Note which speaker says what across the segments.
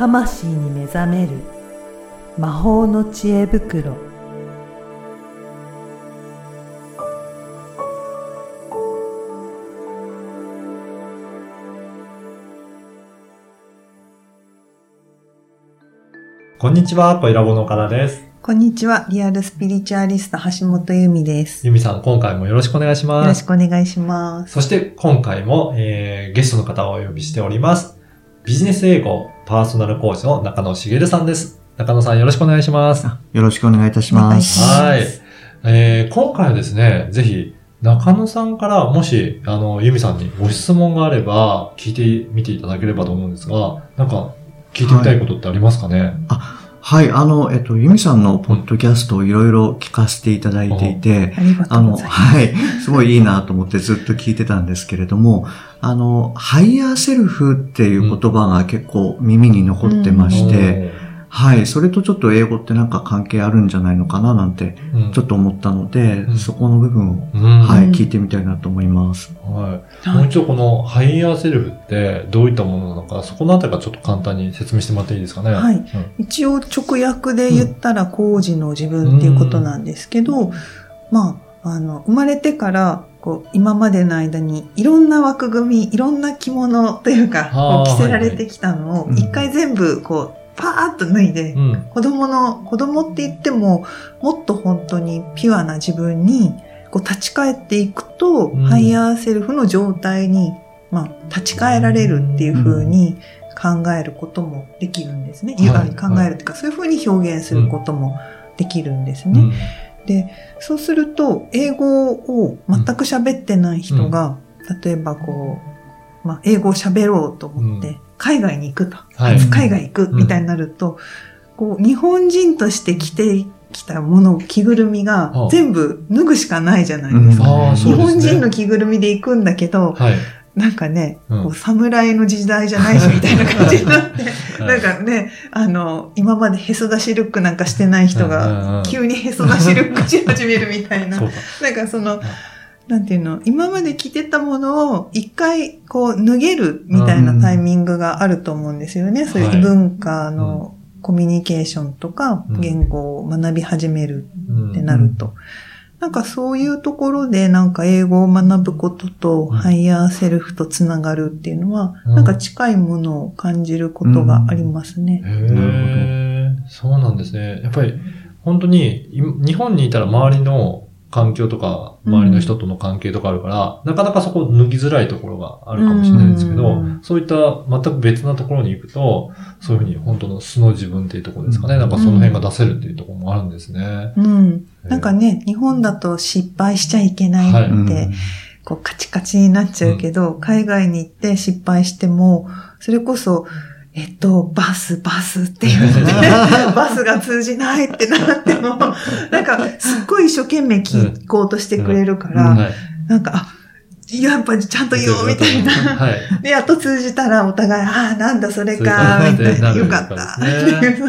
Speaker 1: 魂に目覚める魔法の知恵袋
Speaker 2: こんにちは、小ラボの岡田です。
Speaker 3: こんにちは。リアルスピリチュアリスト橋本由美です。
Speaker 2: ゆみさん、今回もよろしくお願いし
Speaker 3: よ
Speaker 2: ます。
Speaker 3: ろしくお願いします。
Speaker 2: そして今回も、えー、ゲストの方をお呼びしております。ビジネス英語パーソナルコーチの中野茂さんです。中野さんよろしくお願いします。は
Speaker 4: よろしくお願いいたします。
Speaker 3: いします
Speaker 2: い。えー、今回はですね、ぜひ、中野さんからもし、あの、ゆみさんにご質問があれば、聞いてみていただければと思うんですが、なんか、聞いてみたいことってありますかね、
Speaker 4: はい、あの、えっと、ユミさんのポッドキャストをいろいろ聞かせていただいていて、
Speaker 3: あ
Speaker 4: あの。はい、すごいいいなと思って ずっと聞いてたんですけれども、あの、ハイヤーセルフっていう言葉が結構耳に残ってまして、はい、それとちょっと英語ってなんか関係あるんじゃないのかななんて、
Speaker 2: うん、
Speaker 4: ちょっと思ったので、
Speaker 2: うん。
Speaker 4: そこの部分を、
Speaker 2: うん、
Speaker 4: はい、
Speaker 3: うん
Speaker 4: 聞いてみたいなと思います。
Speaker 2: はい。もう一度このハイヤーセルフってどういったものなのか、そこのあたりからちょっと簡単に説明してもらっていいですかね？
Speaker 3: はい。
Speaker 2: うん。
Speaker 3: 一応直訳で言ったら高次の自分っていうことなんですけど、まあ、あの、生まれてから、こう、今までの間にいろんな枠組み、いろんな着物というか、着せられてきたのを一回全部こう、パーッと脱いで、
Speaker 2: うん。
Speaker 3: 子供の、子供って言っても、もっと本当にピュアな自分に、こう立ち返っていくと、
Speaker 2: うん。
Speaker 3: ハイヤーセルフの状態に、まあ、立ち返られるっていう風に考えることもできるんですね。
Speaker 2: はい。
Speaker 3: まあ考えるっていうか、そういう風に表現することもできるんですね。
Speaker 2: うん。
Speaker 3: で、そうすると、英語を全く喋ってない人が、例えばこう、まあ、英語を喋ろうと思って、
Speaker 2: うん
Speaker 3: 海外に行くと。
Speaker 2: はい
Speaker 3: 初海外行くみたいになると、こう、日本人として着てきたもの、着ぐるみが全部脱ぐしかないじゃないですか。
Speaker 2: うですね。
Speaker 3: 日本人の着ぐるみで行くんだけど、
Speaker 2: はい。
Speaker 3: なんかね、
Speaker 2: うん
Speaker 3: こう侍の時代じゃないしみたいな感じになって、
Speaker 2: はい
Speaker 3: なんかね、あの、今までへそ出しルックなんかしてない人
Speaker 2: うんうんうん、
Speaker 3: が急にへそ出しルックし始めるみたいな。なんかその、なんていうの、今まで着てたものを一回こう脱げるみたいなタイミングがあると思うんですよね。そういう異文化のコミュニケーションとか
Speaker 2: うん。
Speaker 3: 言語を学び始める
Speaker 2: うん。
Speaker 3: ってなると。なんかそういうところでなんか英語を学ぶことと
Speaker 2: うん。
Speaker 3: ハイヤーセルフとつながるっていうのは、
Speaker 2: うん。
Speaker 3: なんか近いものを感じることがありますね。
Speaker 2: へえ、そうなんですね。やっぱり、本当に、い日本にいたら周りの環境とか、周りの人との関係とかあるから、なかなかそこ脱ぎづらいところがあるかもしれないんですけど、
Speaker 3: うん
Speaker 2: そういった全く別なところに行くと、そういうふうに本当の素の自分っていうところですかね。
Speaker 4: うん
Speaker 2: なんかその辺が出せるっていうところもあるんですね。
Speaker 3: うん。なんかね、日本だと失敗しちゃいけない
Speaker 2: はい
Speaker 3: って、
Speaker 4: うん
Speaker 3: こうカチカチになっちゃうけど、海外に行って失敗しても、それこそ、えっと、バス、バスって言って、バスが通じないってなっても、なんか、すっごい一生懸命聞こうとしてくれるから、
Speaker 4: うん
Speaker 2: はい。
Speaker 3: なんか、あ、やっぱりちゃんと言おうみたいな。
Speaker 2: はい。
Speaker 3: で、やっと通じたらお互い、ああ、なんだそれか、みたいな。よかった。ってい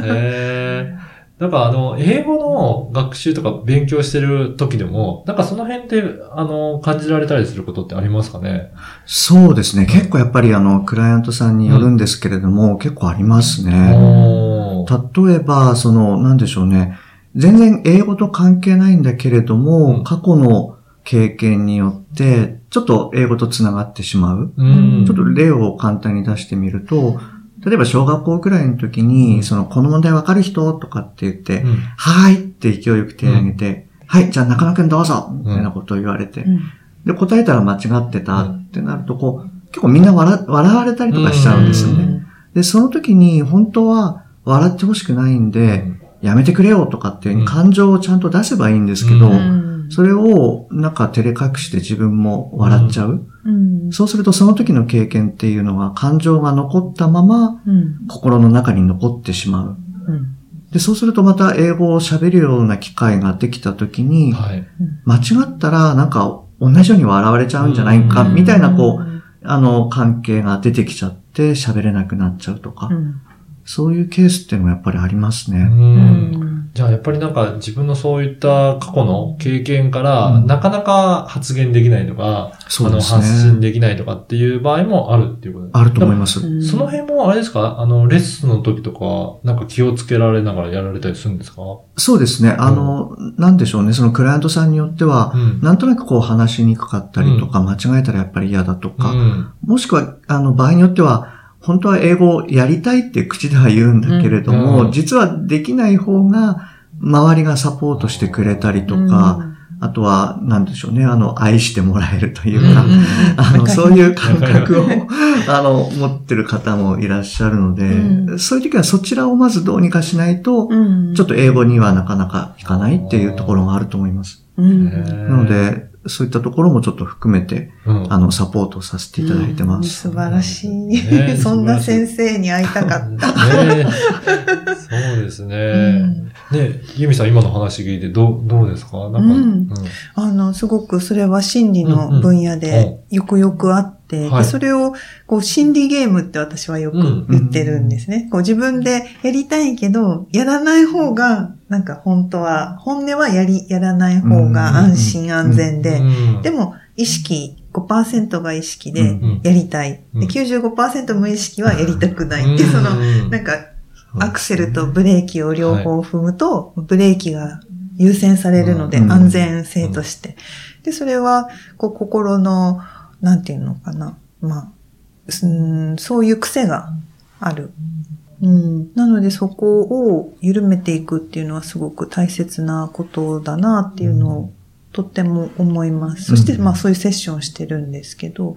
Speaker 3: う
Speaker 2: なんかあの、英語の学習とか勉強してる時でも、なんかその辺って、あの、感じられたりすることってありますかね？
Speaker 4: そうですね。結構やっぱりあの、クライアントさんによるんですけれども、結構ありますね。例えば、その、なんでしょうね。全然英語と関係ないんだけれども、
Speaker 2: うん
Speaker 4: 過去の経験によって、ちょっと英語とつながってしまう。
Speaker 2: うん。
Speaker 4: ちょっと例を簡単に出してみると、例えば小学校くらいの時に、
Speaker 2: うん。
Speaker 4: その、この問題わかる人とかって言って、
Speaker 2: うん。
Speaker 4: はーいって勢いよく手を挙げて、はい、じゃあ中野くんどうぞみたいなことを言われて、
Speaker 3: うん。
Speaker 4: で、答えたら間違ってたってなると、こう、結構みんな笑笑われたりとかしちゃうんですよね。
Speaker 3: うん。
Speaker 4: で、その時に本当は笑ってほしくないんで、やめてくれよとかっていう感情をちゃんと出せばいいんですけど、
Speaker 2: うん
Speaker 4: それをなんか照れ隠して自分も笑っちゃう。
Speaker 3: うん。
Speaker 4: そうするとその時の経験っていうのは感情が残ったまま
Speaker 3: うん。
Speaker 4: 心の中に残ってしまう。
Speaker 3: うん。
Speaker 4: で、そうするとまた英語を喋るような機会ができた時に、
Speaker 2: はい。
Speaker 4: 間違ったらなんか同じように笑われちゃうんじゃないか、みたいなこう、あの関係が出てきちゃって喋れなくなっちゃうとか、
Speaker 3: うん。
Speaker 4: そういうケースっていうのもやっぱりあります
Speaker 2: う
Speaker 4: ね。
Speaker 2: んじゃあやっぱりなんか自分のそういった過去の経験から、
Speaker 4: うん
Speaker 2: なかなか発言できないとか、
Speaker 4: そうです
Speaker 2: あの発信
Speaker 4: ね。
Speaker 2: できないとかっていう場合もあるっていうことです
Speaker 4: あると思います。
Speaker 3: うん
Speaker 2: その辺もあれですか？あの、レッスンの時とか、なんか気をつけられながらやられたりするんですか？
Speaker 4: そうですね。あの、なんでしょうね。そのクライアントさんによっては、
Speaker 2: うん。
Speaker 4: なんとなくこう話しにくかったりとか、間違えたらやっぱり嫌だとか、
Speaker 2: うん
Speaker 4: もしくは、あの、場合によっては、本当は英語をやりたいって口では言うんだけれども、
Speaker 2: うん。
Speaker 4: 実はできない方が、周りがサポートしてくれたりとか、あとは、なんでしょうね、あの、愛してもらえるというか、
Speaker 2: うん。
Speaker 4: あの、そういう感覚を あの、持ってる方もいらっしゃるので、
Speaker 3: うん。
Speaker 4: そういう時はそちらをまずどうにかしないと、
Speaker 3: うん、
Speaker 4: ちょっと英語にはなかなかいかないっていうところがあると思います。
Speaker 3: うん、
Speaker 4: なので、そういったところもちょっっと含めて、
Speaker 2: うん。
Speaker 4: あの、サポートさせていただいてます。
Speaker 3: 素晴らしい。
Speaker 2: ね
Speaker 3: そんな先生に会いたかった。
Speaker 2: そうですね。ねユミさん今の話聞いてどう、どうですか？なんか、
Speaker 3: うん。あの、すごくそれは心理の分野でよくよくあって、
Speaker 2: はい。
Speaker 3: でそれをこう心理ゲームって私はよく言ってるんですね。こう自分でやりたいけど、やらない方が、なんか本当は、本音はやり、やらない方が安心安全で、
Speaker 2: うん
Speaker 3: でも意識、5%が意識で
Speaker 4: うん
Speaker 3: やりたい。
Speaker 2: うん。
Speaker 3: で95%無意識はやりたくないっていう、その、
Speaker 2: うん
Speaker 3: なんかアクセルとブレーキを両方踏むと、ブレーキが優先されるので、
Speaker 4: うん。
Speaker 3: 安全性として。で、それは、こう、心の、なんていうのかな。まあ、うんそういう癖がある。うん、なのでそこを緩めていくっていうのはすごく大切なことだなっていうのをとっても思います。そして
Speaker 4: うん
Speaker 3: まあそういうセッションをしてるんですけど、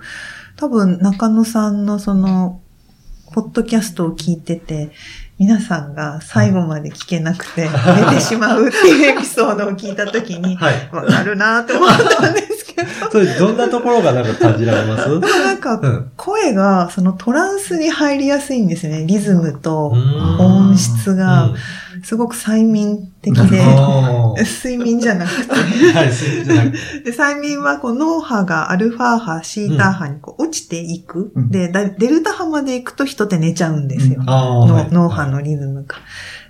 Speaker 3: 多分中野さんのその、ポッドキャストを聞いてて、皆さんが最後まで聞けなくて、寝てしまうっていうエピソードを聞いたときに、
Speaker 2: はい。
Speaker 3: わかるなって思ったんです
Speaker 2: それどんなところがなんか感じられます？
Speaker 3: なんか
Speaker 2: うん。
Speaker 3: 声がそのトランスに入りやすいんですね。リズムと
Speaker 2: うん。
Speaker 3: 音質が。
Speaker 2: うん。
Speaker 3: すごく催眠的で、睡眠じゃなくて、
Speaker 2: はい、
Speaker 3: 催眠はこう脳波がアルファ波、シータ波にこう落ちていく。
Speaker 4: うん。
Speaker 3: で、だデルタ波まで行くと人って寝ちゃうんですよ。の
Speaker 2: あーはい。
Speaker 3: 脳波のリズムが。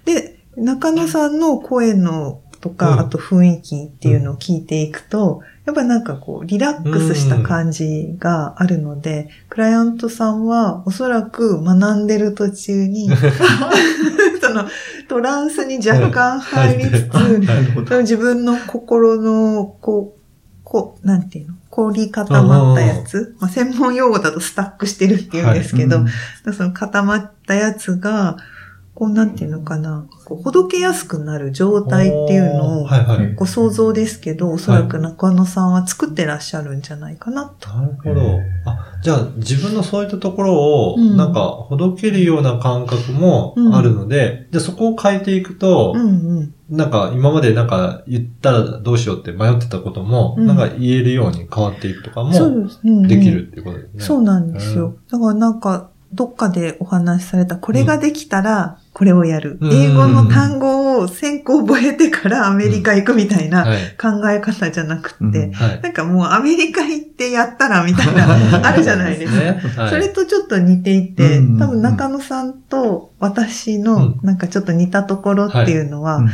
Speaker 3: で、中野さんの声のとか、
Speaker 2: うん。
Speaker 3: あと雰囲気っていうのを聞いていくと、やっぱなんかこう、リラックスした感じがあるので、クライアントさんはおそらく学んでる途中に、そのトランスに若干入りつつ、自分の心の、こう、こう、なんていうの？凝り固まったやつ、まあ、専門用語だとスタックしてるって言うんですけど、
Speaker 4: うん。
Speaker 3: その固まったやつが、こうなんていうのかな、こうほどけやすくなる状態っていうのを、
Speaker 2: はいはい。
Speaker 3: ご想像ですけど、おそらく中野さんは作ってらっしゃるんじゃないかなと。
Speaker 2: なるほど。あ、じゃあ自分のそういったところを、
Speaker 3: うん
Speaker 2: なんか、ほどけるような感覚もあるので、で、そこを変えていくと
Speaker 3: う、んうん。
Speaker 2: なんか、今までなんか言ったらどうしようって迷ってたことも、
Speaker 3: うん
Speaker 2: なんか言えるように変わっていくとかも、
Speaker 3: で
Speaker 2: きるっていうことですね。
Speaker 3: そうなんですよ。だからなんか、どっかでお話しされた、これができたら、これをやる。
Speaker 2: うん
Speaker 3: 英語の単語を先行覚えてからアメリカ行くみたいな
Speaker 2: はい。
Speaker 3: 考え方じゃなくって、
Speaker 4: うん
Speaker 2: はい。
Speaker 3: なんかもうアメリカ行ってやったらみたいな、あるじゃないですか。
Speaker 2: ね。はい。
Speaker 3: それとちょっと似ていて、
Speaker 4: うん
Speaker 3: 多分中野さんと私
Speaker 2: う
Speaker 3: の
Speaker 2: ん
Speaker 3: なんかちょっと似たところっていうのは、
Speaker 4: うん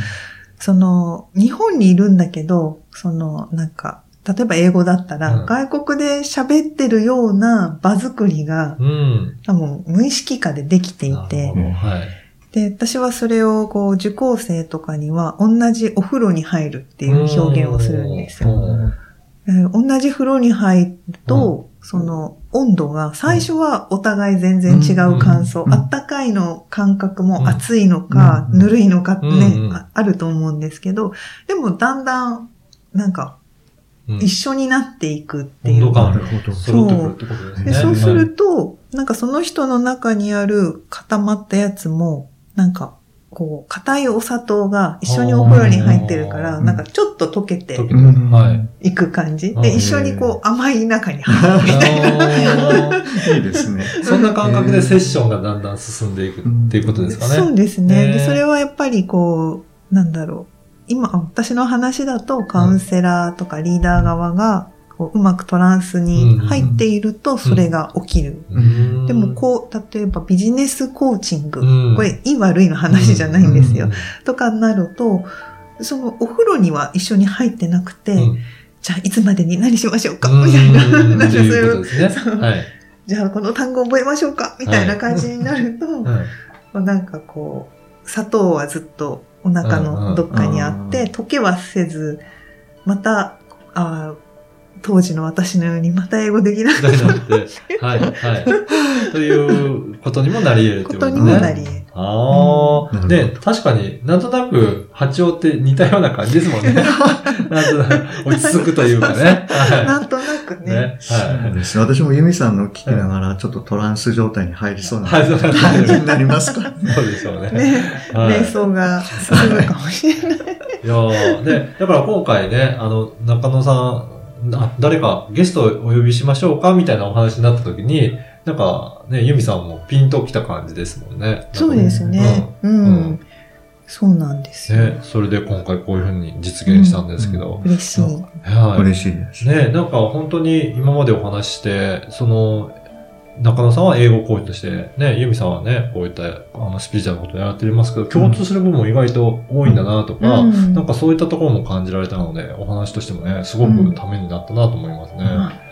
Speaker 3: その、日本にいるんだけど、その、なんか、例えば英語だったら、
Speaker 2: うん。
Speaker 3: 外国で喋ってるような場作りが、
Speaker 2: うん。
Speaker 3: 多分無意識化でできていて
Speaker 2: はい。
Speaker 3: で、私はそれをこう受講生とかには同じお風呂に入るっていう表現をするんですよ。同じ風呂に入ると、その温度が最初はお互い全然違う感想、
Speaker 4: うん。
Speaker 3: あったかいの感覚
Speaker 2: うん。
Speaker 3: も暑いのか、
Speaker 4: うん。
Speaker 3: ぬるいのかってね、
Speaker 2: うん。うん。
Speaker 3: ああると思うんですけど、でもだんだんなんか
Speaker 2: うん
Speaker 3: 一緒になっていくっていう。
Speaker 4: なるほど。
Speaker 2: 揃ってくるってことで
Speaker 3: そうす
Speaker 2: はい
Speaker 3: ると、なんかその人の中にある固まったやつも、なんか、こう、硬いお砂糖が一緒にお風呂に入ってるから、なんかちょっと溶けて
Speaker 2: い。
Speaker 3: いく感じ？
Speaker 2: うん
Speaker 3: で、一緒にこう甘い中に入るみたいな。
Speaker 2: あ
Speaker 4: いいですね。
Speaker 2: ー そんな感覚でセッションがだんだん進んでいくっていうことですかね。
Speaker 3: そうですね。
Speaker 2: ね
Speaker 3: で、それはやっぱりこう、なんだろう。今、あ私の話だとカウンセラーとかリーダー側が、こううまくトランスに入っているとそれが起きる。
Speaker 2: うん。
Speaker 3: でもこう、例えばビジネスコーチング、
Speaker 2: うん。
Speaker 3: これいい悪いの話じゃないんですよ。
Speaker 2: う
Speaker 3: とかになると、そのお風呂には一緒に入ってなくて、
Speaker 2: ん。
Speaker 3: じゃあいつまでに何しましょうか？
Speaker 2: うん。
Speaker 3: みたいな。
Speaker 2: うん。
Speaker 3: なんかそう
Speaker 2: いう。
Speaker 3: じゃあこの単語覚えましょうか？みたいな感じになると、
Speaker 2: うん
Speaker 3: なんかこう、砂糖はずっとお腹のどっかにあって、
Speaker 4: うん
Speaker 3: 溶けはせず、また、あー当時の私のようにまた英語できなく
Speaker 2: なって、はい、はい。ということにもなり得るって
Speaker 3: こと
Speaker 2: ことね。
Speaker 3: にもなり得る。
Speaker 2: ああ、
Speaker 4: うん
Speaker 2: で、確かになんとなく波長って似たような感じですもんね。なんとなく落ち着くというかね。は
Speaker 3: なんとなく
Speaker 2: い。
Speaker 3: ね。
Speaker 2: ね。は
Speaker 4: ですね。私もユミさんの聞きながら、ちょっとトランス状態に入りそう
Speaker 2: い。
Speaker 4: な感じになりますか？
Speaker 2: ね。そうでしょうね。
Speaker 3: ね、
Speaker 2: はい
Speaker 3: 瞑想が進むかもしれない。
Speaker 2: いやーで、だから今回ね、あの、中野さん、あ誰かゲストをお呼びしましょうかみたいなお話になった時に、なんかね、ユミさんもピンときた感じですもんね。
Speaker 3: そうですね。うん。
Speaker 2: うん
Speaker 3: そうなんですよ。
Speaker 2: ね、それで今回こういうふうに実現したんですけど。
Speaker 3: 嬉しい。
Speaker 2: はい。
Speaker 4: 嬉しいです。
Speaker 2: ね、なんか本当に今までお話しして、その、中野さんは英語講師として、ね、ユミさんはね、こういったあのスピーチャーのことをやってますけど、共通する部分も意外と多いんだなとか、
Speaker 3: うん
Speaker 2: なんかそういったところも感じられたので、お話としてもね、すごくためになったなと思いますね。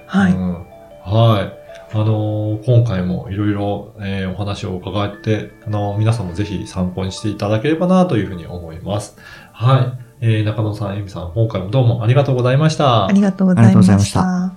Speaker 3: はい。
Speaker 2: うんはい。あのー今回もいろいろ、えーお話を伺って、あのー皆さんもぜひ参考にしていただければなというふうに思います。はい。えー中野さん、エミさん、今回もどうもありがとうございました
Speaker 3: あ。りがとうございま。
Speaker 4: した